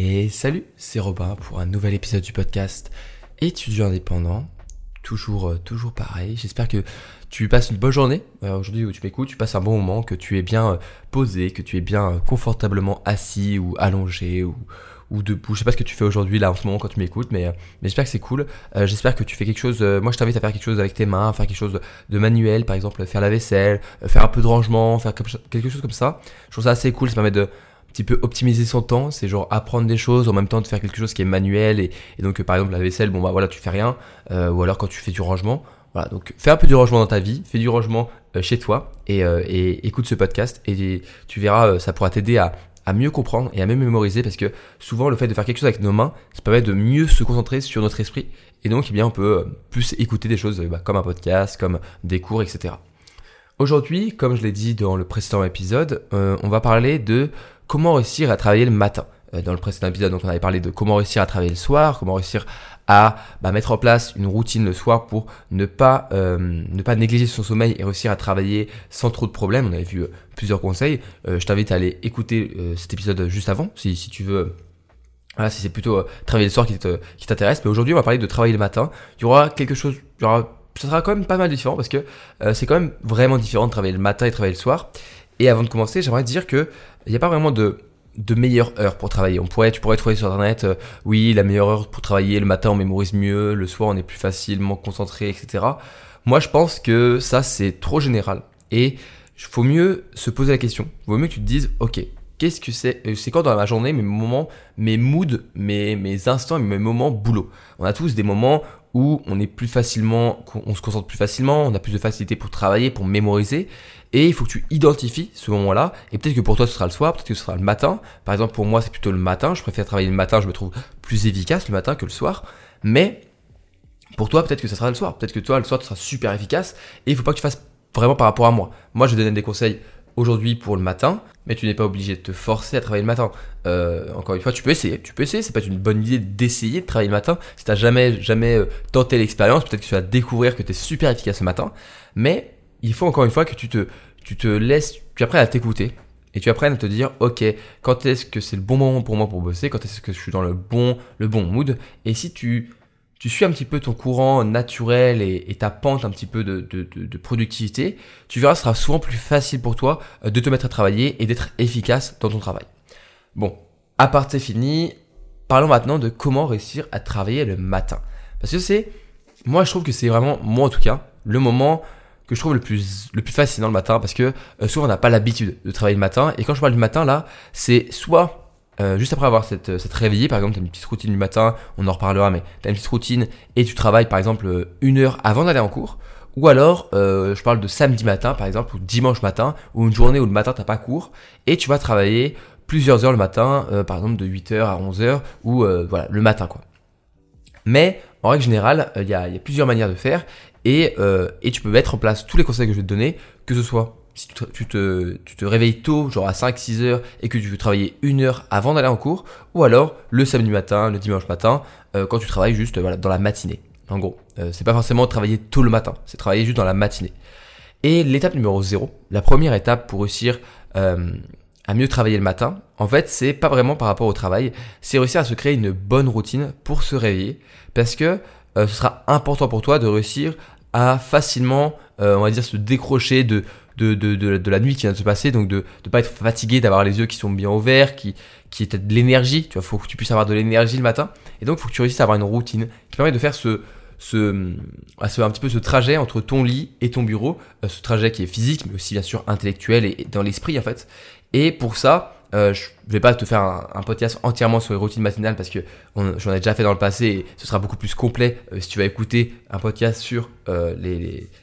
Et salut, c'est Robin pour un nouvel épisode du podcast Étudiant indépendant. Toujours, euh, toujours pareil. J'espère que tu passes une bonne journée euh, aujourd'hui où tu m'écoutes, tu passes un bon moment, que tu es bien euh, posé, que tu es bien confortablement assis ou allongé ou, ou debout. Je sais pas ce que tu fais aujourd'hui là en ce moment quand tu m'écoutes, mais, j'espère que c'est cool. j'espère que tu fais quelque chose. moi, je t'invite à faire quelque chose avec tes mains, faire quelque chose de manuel, par exemple faire la vaisselle, faire un peu de rangement, faire quelque chose comme ça. Je trouve ça assez cool. Ça permet de petit peu optimiser son temps, c'est genre apprendre des choses en même temps de faire quelque chose qui est manuel et, donc par exemple la vaisselle, bon bah voilà tu fais rien, euh, ou alors quand tu fais du rangement, voilà donc fais un peu du rangement dans ta vie, fais du rangement euh, chez toi et, euh, écoute ce podcast et tu verras ça pourra t'aider à, à mieux comprendre et à mieux mémoriser parce que souvent le fait de faire quelque chose avec nos mains, ça permet de mieux se concentrer sur notre esprit et donc eh bien on peut plus écouter des choses bah, comme un podcast, comme des cours, etc. Aujourd'hui, comme je l'ai dit dans le précédent épisode, on va parler de comment réussir à travailler le matin. Euh, dans le précédent épisode, donc on avait parlé de comment réussir à travailler le soir, comment réussir à bah, mettre en place une routine le soir pour ne pas euh, ne pas négliger son sommeil et réussir à travailler sans trop de problèmes. On avait vu euh, plusieurs conseils. je t'invite à aller écouter cet épisode juste avant si, si tu veux. Voilà, si c'est plutôt travailler le soir qui, qui t'intéresse. Mais aujourd'hui, on va parler de travailler le matin. Il y aura quelque chose, il y aura, ça sera quand même pas mal différent parce que c'est quand même vraiment différent de travailler le matin et travailler le soir. Et avant de commencer, j'aimerais dire que il n'y a pas vraiment de de meilleure heure pour travailler. On pourrait, tu pourrais trouver sur internet, euh, oui, la meilleure heure pour travailler, le matin on mémorise mieux, le soir on est plus facilement concentré, etc. Moi je pense que ça c'est trop général. Et il faut mieux se poser la question. Il vaut mieux que tu te dises, ok, qu'est-ce que c'est euh, C'est quand dans ma journée mes moments, mes moods, mes, mes instants, mes moments boulot? On a tous des moments où on est plus facilement, on se concentre plus facilement, on a plus de facilité pour travailler, pour mémoriser. Et il faut que tu identifies ce moment-là. Et peut-être que pour toi, ce sera le soir, peut-être que ce sera le matin. Par exemple, pour moi, c'est plutôt le matin. Je préfère travailler le matin, je me trouve plus efficace le matin que le soir. Mais pour toi, peut-être que ce sera le soir. Peut-être que toi, le soir, tu seras super efficace. Et il faut pas que tu fasses vraiment par rapport à moi. Moi, je vais donner des conseils aujourd'hui pour le matin, mais tu n'es pas obligé de te forcer à travailler le matin. Euh, encore une fois, tu peux essayer, tu peux essayer, c'est pas une bonne idée d'essayer de travailler le matin. Si tu n'as jamais, jamais euh, tenté l'expérience, peut-être que tu vas découvrir que tu es super efficace le matin, mais il faut encore une fois que tu te, tu te laisses, tu apprennes à t'écouter et tu apprennes à te dire, ok, quand est-ce que c'est le bon moment pour moi pour bosser, quand est-ce que je suis dans le bon, le bon mood, et si tu, tu suis un petit peu ton courant naturel et, ta pente un petit peu de, productivité, tu verras, ce sera souvent plus facile pour toi euh, de te mettre à travailler et d'être efficace dans ton travail. Bon, à part c'est fini, parlons maintenant de comment réussir à travailler le matin. Parce que c'est, moi je trouve que c'est vraiment, moi en tout cas, le moment que je trouve le plus, le plus fascinant le matin parce que euh, souvent on n'a pas l'habitude de travailler le matin. Et quand je parle du matin là, c'est soit euh, juste après avoir cette, cette réveillée, par exemple, tu as une petite routine du matin, on en reparlera, mais tu as une petite routine et tu travailles par exemple euh, une heure avant d'aller en cours. Ou alors, je parle de samedi matin par exemple, ou dimanche matin, ou une journée où le matin t'as pas cours, et tu vas travailler plusieurs heures le matin, par exemple de 8h à 11h, ou voilà, le matin quoi. Mais en règle générale, il y, a, y, a, plusieurs manières de faire, euh, et, tu peux mettre en place tous les conseils que je vais te donner, que ce soit si tu te, réveilles tôt, genre à 5-6 heures, et que tu veux travailler une heure avant d'aller en cours, ou alors le samedi matin, le dimanche matin, euh, quand tu travailles juste voilà, dans la matinée. En gros, euh, c'est pas forcément travailler tôt le matin, c'est travailler juste dans la matinée. Et l'étape numéro 0, la première étape pour réussir à mieux travailler le matin, en fait, c'est pas vraiment par rapport au travail, c'est réussir à se créer une bonne routine pour se réveiller, parce que ce sera important pour toi de réussir à facilement, euh, on va dire, se décrocher de, de, de, de, la nuit qui vient de se passer, donc de ne pas être fatigué, d'avoir les yeux qui sont bien ouverts, qui, qui est de l'énergie, tu vois, faut que tu puisses avoir de l'énergie le matin, et donc faut que tu réussisses à avoir une routine qui permet de faire ce, ce, ce, un petit peu ce trajet entre ton lit et ton bureau, euh, ce trajet qui est physique, mais aussi bien sûr intellectuel et dans l'esprit en fait. Et pour ça, euh, je vais pas te faire un, podcast entièrement sur les routines matinales parce que j'en ai déjà fait dans le passé et ce sera beaucoup plus complet euh, si tu vas écouter un podcast sur euh,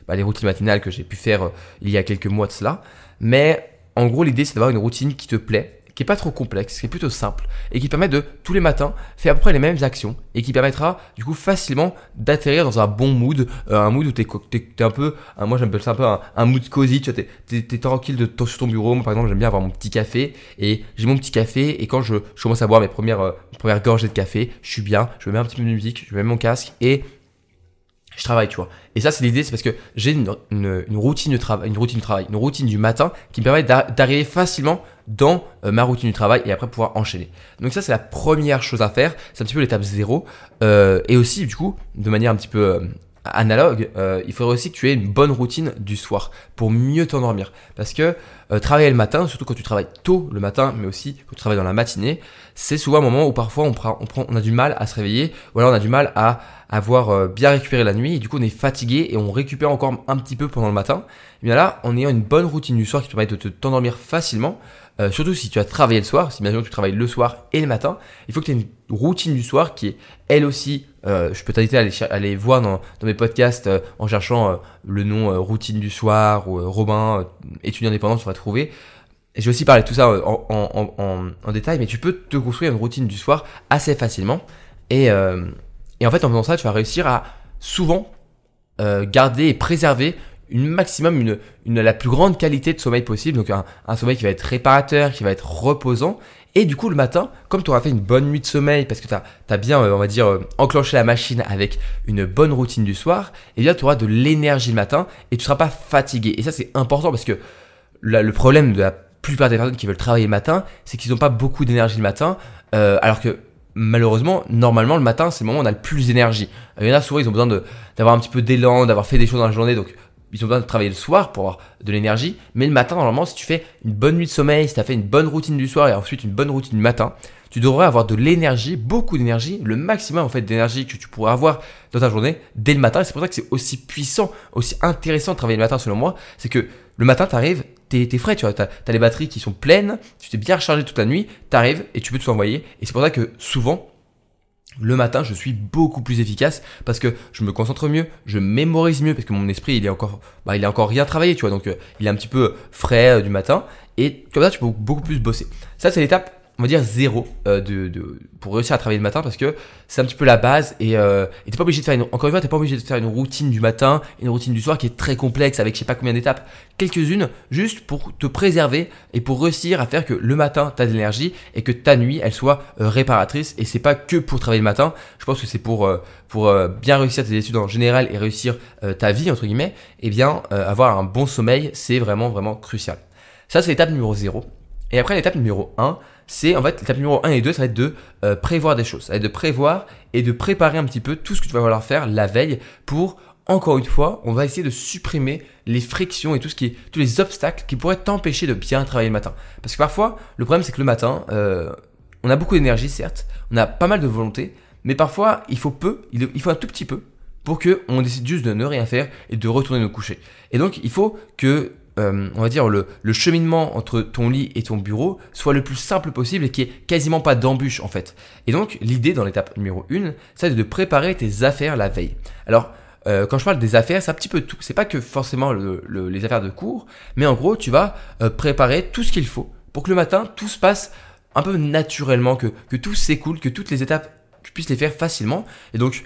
bah, les, routines matinales que j'ai pu faire euh, il y a quelques mois de cela. Mais en gros, l'idée c'est d'avoir une routine qui te plaît qui est pas trop complexe, qui est plutôt simple et qui permet de tous les matins faire à peu près les mêmes actions et qui permettra du coup facilement d'atterrir dans un bon mood, euh, un mood où t'es es, un peu, moi j'appelle ça un peu un, mood cosy, tu vois, t'es es, tranquille de, sur ton bureau. Moi par exemple j'aime bien avoir mon petit café et j'ai mon petit café et quand je, commence à boire mes premières, euh, premières gorgées de café, je suis bien, je mets un petit peu de musique, je mets mon casque et je travaille, tu vois. Et ça, c'est l'idée, c'est parce que j'ai une, routine de travail, une routine de travail, une routine du matin qui me permet d'arriver facilement dans euh, ma routine du travail et après pouvoir enchaîner. Donc ça, c'est la première chose à faire. C'est un petit peu l'étape zéro. Euh, et aussi, du coup, de manière un petit peu euh, analogue, il faudrait aussi que tu aies une bonne routine du soir pour mieux t'endormir. Parce que travailler le matin, surtout quand tu travailles tôt le matin, mais aussi quand tu travailles dans la matinée, c'est souvent un moment où parfois on, prend, on, a du mal à se réveiller ou alors on a du mal à avoir bien récupéré la nuit et du coup on est fatigué et on récupère encore un petit peu pendant le matin. Et bien là, en ayant une bonne routine du soir qui te permet de te t'endormir facilement, euh, surtout si tu as travaillé le soir, si bien sûr tu travailles le soir et le matin, il faut que tu aies une routine du soir qui est elle aussi, euh, je peux t'inviter à aller, voir dans, mes podcasts euh, en cherchant le nom routine du soir ou Robin, étudiant indépendant, vas trouver. Vais aussi parler de tout ça en, détail, mais tu peux te construire une routine du soir assez facilement. Et, et en fait, en faisant ça, tu vas réussir à souvent garder et préserver une maximum, une, la plus grande qualité de sommeil possible. Donc un, sommeil qui va être réparateur, qui va être reposant. Et du coup, le matin, comme tu auras fait une bonne nuit de sommeil, parce que tu as, bien, euh, on va dire, euh, enclenché la machine avec une bonne routine du soir, et eh bien tu auras de l'énergie le matin et tu ne seras pas fatigué. Et ça, c'est important parce que le problème de la plupart des personnes qui veulent travailler le matin, c'est qu'ils n'ont pas beaucoup d'énergie le matin, euh, alors que malheureusement, normalement, le matin, c'est le moment où on a le plus d'énergie. Il y en a souvent, ils ont besoin d'avoir un petit peu d'élan, d'avoir fait des choses dans la journée, donc ils ont besoin de travailler le soir pour avoir de l'énergie. Mais le matin, normalement, si tu fais une bonne nuit de sommeil, si tu as fait une bonne routine du soir et ensuite une bonne routine du matin, tu devrais avoir de l'énergie, beaucoup d'énergie, le maximum en fait d'énergie que tu pourrais avoir dans ta journée dès le matin. Et c'est pour ça que c'est aussi puissant, aussi intéressant de travailler le matin selon moi. C'est que le matin, tu arrives, tu es, frais, tu vois, tu as, les batteries qui sont pleines, tu t'es bien rechargé toute la nuit, tu arrives et tu peux te envoyer. Et c'est pour ça que souvent, le matin, je suis beaucoup plus efficace parce que je me concentre mieux, je mémorise mieux parce que mon esprit, il est encore, bah, il est encore rien travaillé, tu vois. Donc, euh, il est un petit peu frais euh, du matin et comme ça, tu peux beaucoup plus bosser. Ça, c'est l'étape on va dire zéro euh, de, pour réussir à travailler le matin parce que c'est un petit peu la base et euh, t'es pas obligé de faire une, encore une fois t'es pas obligé de faire une routine du matin une routine du soir qui est très complexe avec je sais pas combien d'étapes. Quelques-unes juste pour te préserver et pour réussir à faire que le matin t'as de l'énergie et que ta nuit elle soit euh, réparatrice et c'est pas que pour travailler le matin. Je pense que c'est pour euh, pour bien réussir tes études en général et réussir ta vie entre guillemets et eh bien avoir un bon sommeil c'est vraiment vraiment crucial. Ça c'est l'étape numéro 0 et après l'étape numéro 1 c'est en fait l'étape numéro 1 et 2, ça va être de euh, prévoir des choses. Ça va être de prévoir et de préparer un petit peu tout ce que tu vas vouloir faire la veille pour, encore une fois, on va essayer de supprimer les frictions et tout ce qui est, tous les obstacles qui pourraient t'empêcher de bien travailler le matin. Parce que parfois, le problème c'est que le matin, euh, on a beaucoup d'énergie certes, on a pas mal de volonté, mais parfois il faut peu, il faut un tout petit peu pour que on décide juste de ne rien faire et de retourner nous coucher. Et donc il faut que euh, on va dire, le, cheminement entre ton lit et ton bureau soit le plus simple possible et qu'il n'y ait quasiment pas d'embûche en fait. Et donc, l'idée dans l'étape numéro 1, c'est de préparer tes affaires la veille. Alors, euh, quand je parle des affaires, c'est un petit peu tout. C'est pas que forcément les affaires de cours, mais en gros, tu vas euh, préparer tout ce qu'il faut pour que le matin, tout se passe un peu naturellement, que, que tout s'écoule, que toutes les étapes, tu puisses les faire facilement. Et donc,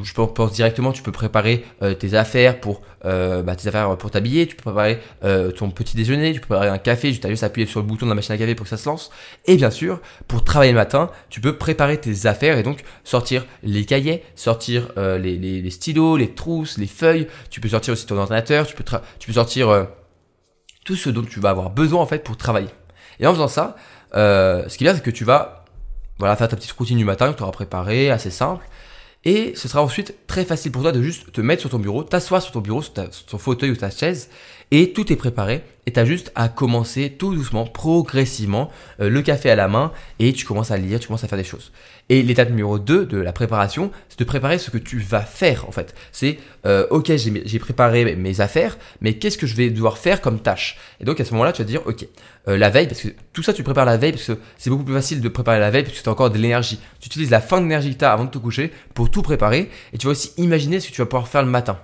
je pense directement, tu peux préparer euh, tes affaires pour euh, bah, tes affaires pour t'habiller, tu peux préparer euh, ton petit déjeuner, tu peux préparer un café, tu as juste appuyer sur le bouton de la machine à café pour que ça se lance. Et bien sûr, pour travailler le matin, tu peux préparer tes affaires et donc sortir les cahiers, sortir les, les, les, stylos, les trousses, les feuilles. Tu peux sortir aussi ton ordinateur, tu peux, tu peux sortir tout ce dont tu vas avoir besoin en fait pour travailler. Et en faisant ça, ce qui est bien, c'est que tu vas voilà, faire ta petite routine du matin que tu auras préparée, assez simple. Et ce sera ensuite très facile pour toi de juste te mettre sur ton bureau, t'asseoir sur ton bureau, sur, ton fauteuil ou ta chaise, et tout est préparé. Et tu as juste à commencer tout doucement, progressivement, euh, le café à la main, et tu commences à lire, tu commences à faire des choses. Et l'étape numéro 2 de la préparation, c'est de préparer ce que tu vas faire en fait. C'est, euh, ok, j'ai préparé mes affaires, mais qu'est-ce que je vais devoir faire comme tâche? Et donc à ce moment-là, tu vas te dire, ok, euh, la veille, parce que tout ça tu prépares la veille, parce que c'est beaucoup plus facile de préparer la veille, parce que tu as encore de l'énergie. Tu utilises la fin d'énergie que tu as avant de te coucher pour tout préparer, et tu vas aussi imaginer ce que tu vas pouvoir faire le matin.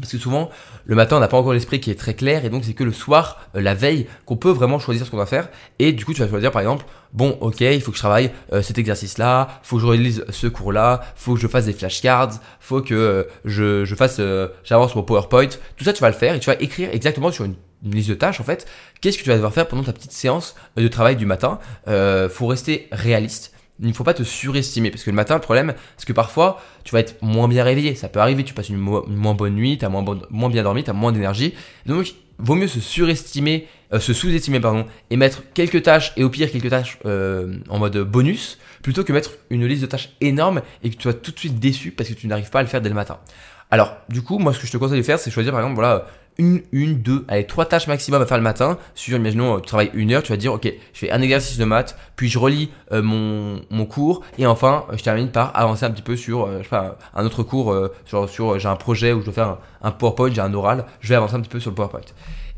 Parce que souvent, le matin, on n'a pas encore l'esprit qui est très clair, et donc c'est que le soir, euh, la veille, qu'on peut vraiment choisir ce qu'on va faire. Et du coup, tu vas choisir par exemple, bon, ok, il faut que je travaille euh, cet exercice-là, faut que je relise ce cours-là, faut que je fasse des flashcards, faut que euh, je, fasse, j'avance mon PowerPoint. Tout ça, tu vas le faire et tu vas écrire exactement sur une, liste de tâches en fait. Qu'est-ce que tu vas devoir faire pendant ta petite séance de travail du matin Faut rester réaliste il ne faut pas te surestimer parce que le matin, le problème, c'est que parfois, tu vas être moins bien réveillé. Ça peut arriver, tu passes une, moins bonne nuit, tu moins bien dormi, tu as moins d'énergie. Donc, vaut mieux se surestimer, euh, se sous-estimer, pardon, et mettre quelques tâches, et au pire quelques tâches euh, en mode bonus, plutôt que mettre une liste de tâches énorme et que tu sois tout de suite déçu parce que tu n'arrives pas à le faire dès le matin. Alors, du coup, moi, ce que je te conseille de faire, c'est choisir, par exemple, voilà, une, une, deux, allez, trois tâches maximum à faire le matin. Sur, imaginons, tu travailles une heure, tu vas dire, ok, je fais un exercice de maths, puis je relis euh, mon, mon cours, et enfin, je termine par avancer un petit peu sur, un autre cours, sur, sur j'ai un projet où je dois faire un, un PowerPoint, j'ai un oral, je vais avancer un petit peu sur le PowerPoint.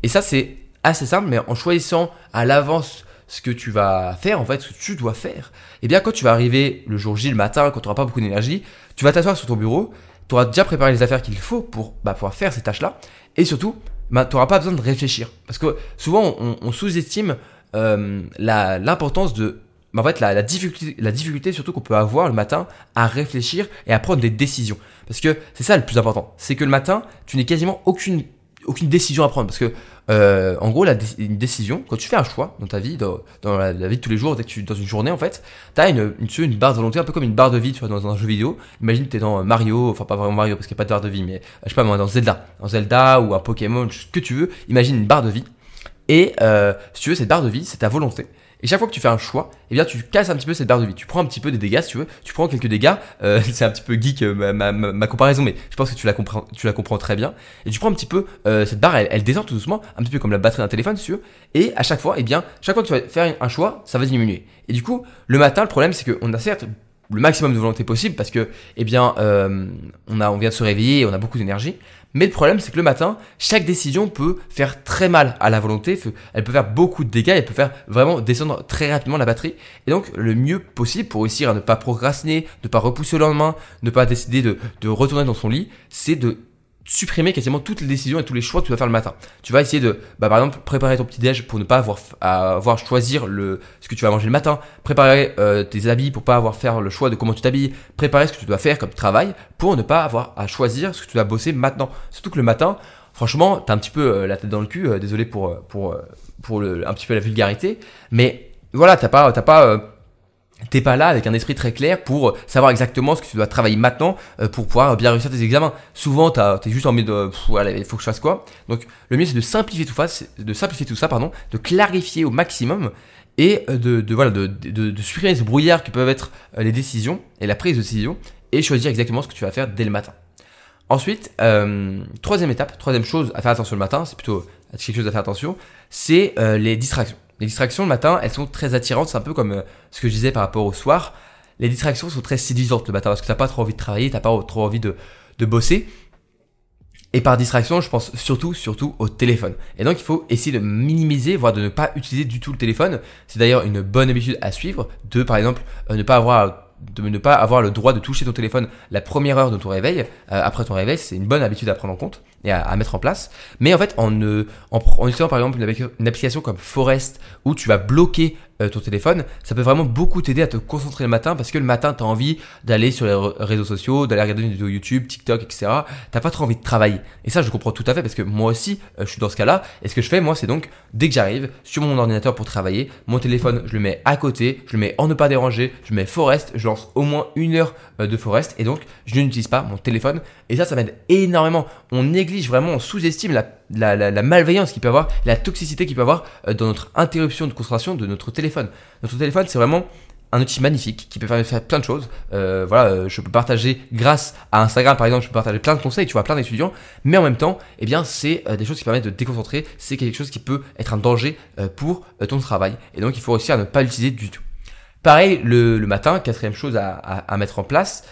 Et ça, c'est assez simple, mais en choisissant à l'avance ce que tu vas faire, en fait, ce que tu dois faire, et eh bien quand tu vas arriver le jour J, le matin, quand tu n'auras pas beaucoup d'énergie, tu vas t'asseoir sur ton bureau, tu auras déjà préparé les affaires qu'il faut pour bah, pouvoir faire ces tâches-là, et surtout, bah, tu n'auras pas besoin de réfléchir. Parce que souvent, on, sous-estime euh, l'importance de en fait, la, difficulté, surtout qu'on peut avoir le matin à réfléchir et à prendre des décisions. Parce que c'est ça le plus important. C'est que le matin, tu n'as quasiment aucune décision à prendre parce que euh, en gros la une décision quand tu fais un choix dans ta vie dans, la, vie de tous les jours dès que tu dans une journée en fait tu as une, une, une barre de volonté un peu comme une barre de vie tu vois dans un jeu vidéo. Imagine tu es dans Mario enfin pas vraiment Mario parce qu'il n'y a pas de barre de vie mais je sais pas moi dans Zelda. Dans Zelda ou un Pokémon ce que tu veux imagine une barre de vie. Et euh, si tu veux cette barre de vie c'est ta volonté et chaque fois que tu fais un choix, eh bien tu casses un petit peu cette barre de vie. Tu prends un petit peu des dégâts si tu veux. Tu prends quelques dégâts. Euh, c'est un petit peu geek euh, ma, comparaison, mais je pense que tu la comprends, tu la comprends très bien. Et tu prends un petit peu euh, cette barre, elle, descend tout doucement, un petit peu comme la batterie d'un téléphone si tu veux. Et à chaque fois, eh bien chaque fois que tu vas faire un choix, ça va diminuer. Et du coup, le matin, le problème c'est qu'on a certes le maximum de volonté possible parce que eh bien on a on vient de se réveiller et on a beaucoup d'énergie mais le problème, c'est que le matin, chaque décision peut faire très mal à la volonté. Elle peut faire beaucoup de dégâts. Elle peut faire vraiment descendre très rapidement la batterie. Et donc, le mieux possible pour réussir à ne pas procrastiner, ne pas repousser le lendemain, ne pas décider de, de retourner dans son lit, c'est de supprimer quasiment toutes les décisions et tous les choix que tu vas faire le matin. Tu vas essayer de, bah, par exemple, préparer ton petit déj pour ne pas avoir à avoir choisir le ce que tu vas manger le matin, préparer euh, tes habits pour pas avoir faire le choix de comment tu t'habilles, préparer ce que tu dois faire comme travail pour ne pas avoir à choisir ce que tu dois bosser maintenant. Surtout que le matin, franchement, t'as un petit peu euh, la tête dans le cul. Euh, désolé pour pour pour le, un petit peu la vulgarité, mais voilà, t'as pas t'as pas T'es pas là avec un esprit très clair pour savoir exactement ce que tu dois travailler maintenant euh, pour pouvoir bien réussir tes examens. Souvent, t'es juste en mode, de voilà, il faut que je fasse quoi? Donc, le mieux c'est de simplifier tout ça, de simplifier tout ça, de clarifier au maximum et euh, de, supprimer ce brouillard qui peuvent être euh, les décisions et la prise de décision et choisir exactement ce que tu vas faire dès le matin. Ensuite, troisième étape, troisième chose à faire attention le matin, c'est plutôt quelque chose à faire attention, c'est les distractions. Les distractions le matin, elles sont très attirantes. C'est un peu comme euh, ce que je disais par rapport au soir. Les distractions sont très séduisantes le matin parce que t'as pas trop envie de travailler, t'as pas trop envie de, de bosser. Et par distraction, je pense surtout, surtout au téléphone. Et donc, il faut essayer de minimiser, voire de ne pas utiliser du tout le téléphone. C'est d'ailleurs une bonne habitude à suivre. De, par exemple, euh, ne pas avoir de ne pas avoir le droit de toucher ton téléphone la première heure de ton réveil, euh, après ton réveil, c'est une bonne habitude à prendre en compte à, mettre en place. Mais en fait, en utilisant par exemple une, application comme Forest où tu vas bloquer euh, ton téléphone, ça peut vraiment beaucoup t'aider à te concentrer le matin parce que le matin, tu as envie d'aller sur les réseaux sociaux, d'aller regarder une vidéo YouTube, TikTok, etc. T'as pas trop envie de travailler. Et ça, je comprends tout à fait parce que moi aussi, euh, je suis dans ce cas-là. Et ce que je fais, moi, c'est donc, dès que j'arrive sur mon ordinateur pour travailler, mon téléphone, je le mets à côté, je le mets en ne pas déranger, je mets Forest, je lance au moins une heure euh, de Forest et donc, je n'utilise pas mon téléphone. Et ça, ça m'aide énormément. On néglige vraiment, on sous-estime la la, la, malveillance qu'il peut avoir, la toxicité qu'il peut avoir euh, dans notre interruption de concentration de notre téléphone. Notre téléphone, c'est vraiment un outil magnifique qui peut faire plein de choses. Euh, voilà, euh, je peux partager grâce à Instagram par exemple, je peux partager plein de conseils, tu vois, plein d'étudiants, mais en même temps, eh bien, c'est des choses qui permettent de déconcentrer, c'est quelque chose qui peut être un danger pour ton travail. Et donc, il faut réussir à ne pas l'utiliser du tout. Pareil, le, le, matin, quatrième chose à, à, à mettre en place,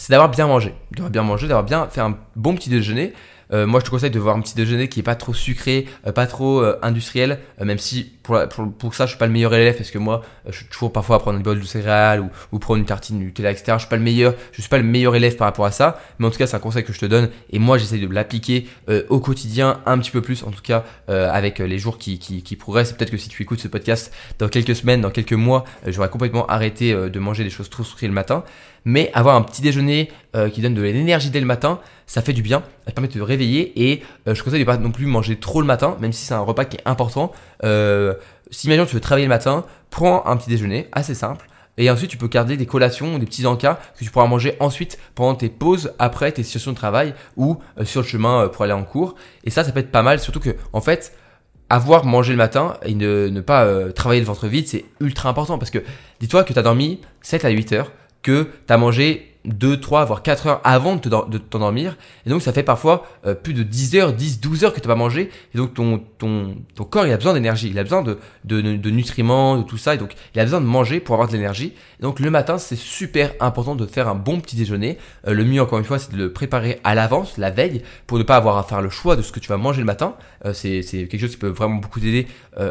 c'est d'avoir bien mangé. D'avoir bien mangé, d'avoir bien fait un bon petit déjeuner. Euh, moi, je te conseille de voir un petit déjeuner qui est pas trop sucré, euh, pas trop euh, industriel, même si pour, pour, ça, je suis pas le meilleur élève parce que moi, je suis toujours parfois à prendre une bol de céréales ou, ou prendre une tartine Nutella, etc. Je suis pas le meilleur, je suis pas le meilleur élève par rapport à ça, mais en tout cas, c'est un conseil que je te donne et moi, j'essaie de l'appliquer au quotidien un petit peu plus, en tout cas, avec les jours qui, qui, qui progressent. Peut-être que si tu écoutes ce podcast dans quelques semaines, dans quelques mois, j'aurais complètement arrêté de manger des choses trop sucrées le matin mais avoir un petit déjeuner euh, qui donne de l'énergie dès le matin, ça fait du bien, ça permet de te réveiller et euh, je conseille de pas non plus manger trop le matin, même si c'est un repas qui est important. Euh, si imagine tu veux travailler le matin, prends un petit déjeuner assez simple Et ensuite, tu peux garder des collations, des petits encas que tu pourras manger ensuite pendant tes pauses, après tes sessions de travail ou euh, sur le chemin pour aller en cours. Et ça, ça peut être pas mal, surtout que, en fait, avoir mangé le matin et ne, pas travailler le ventre vide, c'est ultra important parce que dis-toi que tu as dormi 7 à 8 heures, que tu as mangé 2, 3, voire 4 heures avant de t'endormir. Et donc ça fait parfois euh, plus de 10 heures, 10, 12 heures que tu n'as pas mangé. Et donc ton, ton, ton corps, il a besoin d'énergie, il a besoin de, de, de, nutriments, de tout ça. Et donc il a besoin de manger pour avoir de l'énergie. donc le matin, c'est super important de faire un bon petit déjeuner. Euh, le mieux, encore une fois, c'est de le préparer à l'avance, la veille, pour ne pas avoir à faire le choix de ce que tu vas manger le matin. Euh, c'est quelque chose qui peut vraiment beaucoup t'aider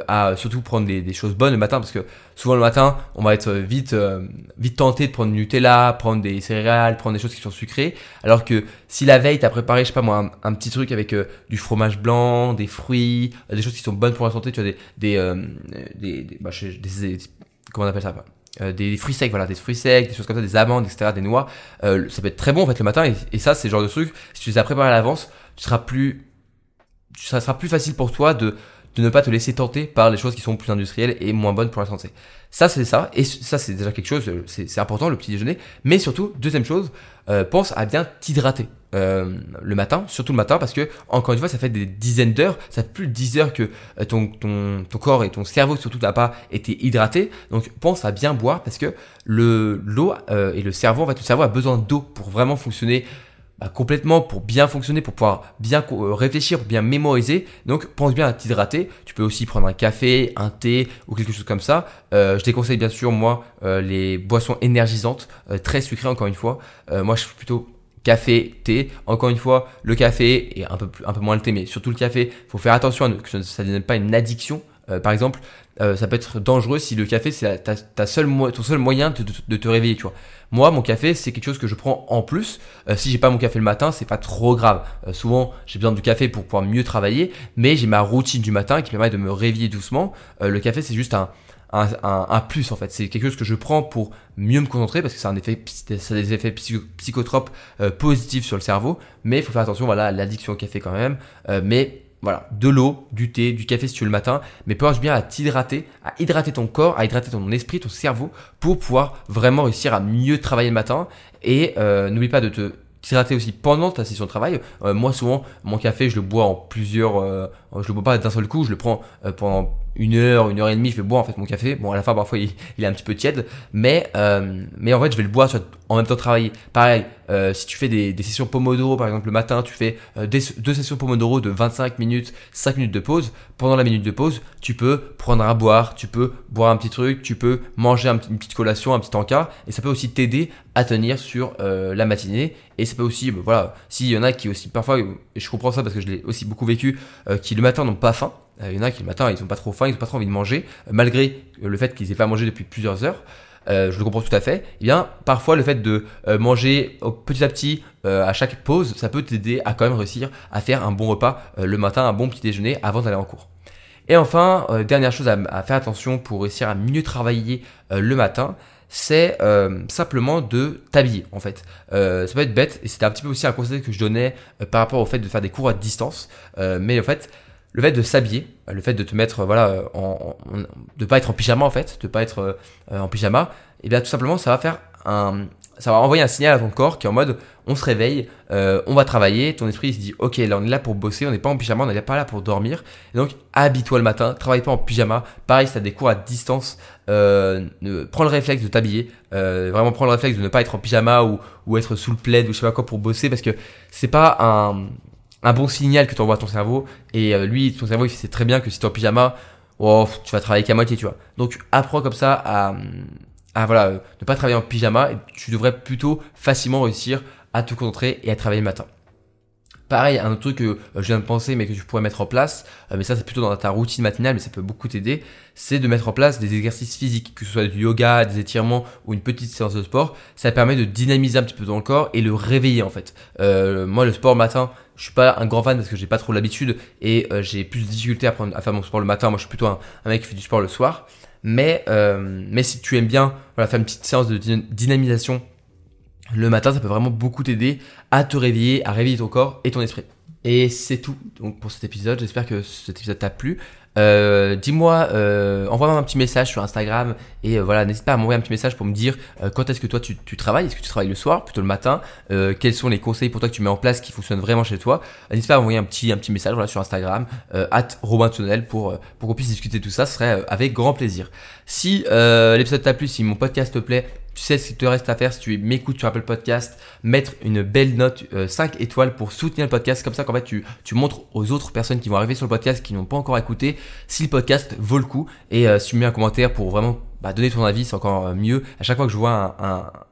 à surtout prendre des, des, choses bonnes le matin. Parce que souvent le matin, on va être vite, vite tenté de prendre du Nutella, prendre des céréales prendre des choses qui sont sucrées. Alors que si la veille, t'as préparé, je sais pas moi, un, petit truc avec euh, du fromage blanc, des fruits, euh, des choses qui sont bonnes pour la santé, tu vois, des, des, euh, des, bah, comment on appelle ça des, fruits secs, voilà, des fruits secs, des choses comme ça, des amandes, etc., des noix. ça peut être très bon en fait le matin et, et ça, c'est le genre de truc. Si tu les as préparés à l'avance, tu seras plus, ça sera plus facile pour toi de de ne pas te laisser tenter par les choses qui sont plus industrielles et moins bonnes pour la santé. Ça, c'est ça. Et ça, c'est déjà quelque chose, euh, c'est important, le petit déjeuner. Mais surtout, deuxième chose, euh, pense à bien t'hydrater. Euh, le matin, surtout le matin, parce que encore une fois, ça fait des dizaines d'heures, ça fait plus de 10 heures que ton, ton, ton corps et ton cerveau surtout n'a pas été hydraté. Donc pense à bien boire parce que le l'eau et le cerveau, en fait, le cerveau a besoin d'eau pour vraiment fonctionner bah, complètement pour bien fonctionner, pour pouvoir bien euh, réfléchir, bien mémoriser. Donc pense bien à t'hydrater. Tu peux aussi prendre un café, un thé ou quelque chose comme ça. Euh, je déconseille bien sûr moi euh, les boissons énergisantes, très sucrées encore une fois. moi je suis plutôt café, thé. Encore une fois, le café et un peu, un peu moins le thé, mais surtout le café, faut faire attention à que ça ne devienne pas une addiction. par exemple, ça peut être dangereux si le café c'est ta, ton seul moyen de, te réveiller, tu vois. Moi, mon café, c'est quelque chose que je prends en plus. Euh, si j'ai pas mon café le matin, c'est pas trop grave. Euh, souvent, j'ai besoin du café pour pouvoir mieux travailler, mais j'ai ma routine du matin qui permet de me réveiller doucement. Euh, le café, c'est juste un, un, plus en fait. C'est quelque chose que je prends pour mieux me concentrer parce que ça a, un effet, des effets psychotropes positifs sur le cerveau. Mais il faut faire attention voilà, à l'addiction au café quand même. mais voilà, de l'eau, du thé, du café si tu veux le matin, mais pense bien à t'hydrater, à hydrater ton corps, à hydrater ton esprit, ton cerveau, pour pouvoir vraiment réussir à mieux travailler le matin. Et euh, n'oublie pas de te t'hydrater aussi pendant ta session de travail. Euh, moi souvent, mon café, je le bois en plusieurs, euh, je le bois pas d'un seul coup, je le prends pendant une heure, une heure et demie, je vais boire en fait mon café. Bon, à la fin, parfois, il, est un petit peu tiède, mais, euh, mais en fait, je vais le boire en même temps travailler. Pareil, euh, si tu fais des, des, sessions Pomodoro, par exemple, le matin, tu fais euh, deux sessions Pomodoro de 25 minutes, 5 minutes de pause. Pendant la minute de pause, tu peux prendre à boire, tu peux boire un petit truc, tu peux manger une petite collation, un petit encas, et ça peut aussi t'aider à tenir sur la matinée. Et ça peut aussi, bah, voilà, s'il y en a qui aussi, parfois, je comprends ça parce que je l'ai aussi beaucoup vécu, qui le matin n'ont pas faim, euh, il y en a qui le matin, ils ont pas trop faim, ils ont pas trop envie de manger, euh, malgré le fait qu'ils aient pas mangé depuis plusieurs heures. Euh, je le comprends tout à fait. Eh bien, parfois, le fait de manger petit à petit à chaque pause, ça peut t'aider à quand même réussir à faire un bon repas le matin, un bon petit déjeuner avant d'aller en cours. Et enfin, dernière chose à, faire attention pour réussir à mieux travailler le matin, c'est simplement de t'habiller en fait. ça peut être bête et c'était un petit peu aussi un conseil que je donnais par rapport au fait de faire des cours à distance. mais en fait, le fait de s'habiller, le fait de te mettre, voilà, en, de pas être en pyjama en fait, de pas être euh, en pyjama, et eh bien tout simplement ça va faire un, ça va envoyer un signal à ton corps qui est en mode, on se réveille, euh, on va travailler, ton esprit se dit, ok, là on est là pour bosser, on n'est pas en pyjama, on n'est pas là pour dormir, donc habille-toi le matin, travaille pas en pyjama, pareil si as des cours à distance, euh, prends le réflexe de t'habiller, euh, vraiment prends le réflexe de ne pas être en pyjama ou, ou être sous le plaid ou je sais pas quoi pour bosser parce que c'est pas un un bon signal que tu envoies à ton cerveau. Et euh, lui, ton cerveau, il sait très bien que si tu es en pyjama, tu vas travailler qu'à moitié, tu vois. Donc apprends comme ça à, à voilà, euh, ne pas travailler en pyjama et tu devrais plutôt facilement réussir à te concentrer et à travailler le matin. Pareil, un autre truc que euh, je viens de penser mais que tu pourrais mettre en place, mais ça c'est plutôt dans ta routine matinale, mais ça peut beaucoup t'aider, c'est de mettre en place des exercices physiques, que ce soit du yoga, des étirements ou une petite séance de sport. Ça permet de dynamiser un petit peu ton corps et le réveiller en fait. moi le sport matin, je suis pas un grand fan parce que j'ai pas trop l'habitude et euh, j'ai plus de difficultés à, prendre, à faire mon sport le matin. Moi, je suis plutôt un, mec qui fait du sport le soir. Mais, euh, mais si tu aimes bien voilà, faire une petite séance de dynamisation le matin, ça peut vraiment beaucoup t'aider à te réveiller, à réveiller ton corps et ton esprit. Et c'est tout donc pour cet épisode. J'espère que cet épisode t'a plu. Euh, dis-moi, euh, envoie-moi un petit message sur Instagram et euh, voilà, n'hésite pas à m'envoyer un petit message pour me dire quand est-ce que toi tu, travailles, est-ce que tu travailles le soir, plutôt le matin, quels sont les conseils pour toi que tu mets en place qui fonctionnent vraiment chez toi? N'hésite pas à m'envoyer un petit, un petit message voilà, sur Instagram, at Robin pour, pour qu'on puisse discuter de tout ça, ce serait avec grand plaisir. Si l'épisode t'a plu, si mon podcast te plaît, tu sais ce qu'il te reste à faire si tu m'écoutes sur Apple Podcast, mettre une belle note 5 euh, étoiles pour soutenir le podcast. Comme ça qu'en fait tu, montres aux autres personnes qui vont arriver sur le podcast, qui n'ont pas encore écouté, si le podcast vaut le coup. Et euh, si tu mets un commentaire pour vraiment bah, donner ton avis, c'est encore euh, mieux. À chaque fois que je vois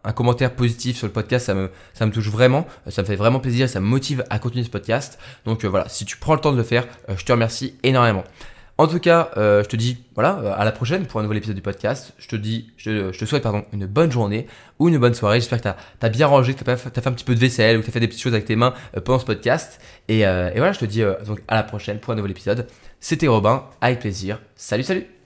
un, commentaire positif sur le podcast, ça me, ça me touche vraiment, ça me fait vraiment plaisir, ça me motive à continuer ce podcast. Donc voilà, si tu prends le temps de le faire, je te remercie énormément. En tout cas, euh, je te dis, voilà, euh, à la prochaine pour un nouvel épisode du podcast. Je te dis, je, te souhaite, pardon, une bonne journée ou une bonne soirée. J'espère que tu as, bien rangé, que tu as, fait un petit peu de vaisselle ou que tu as fait des petites choses avec tes mains euh, pendant ce podcast. Et, et, voilà, je te dis donc à la prochaine pour un nouvel épisode. C'était Robin, avec plaisir. Salut, salut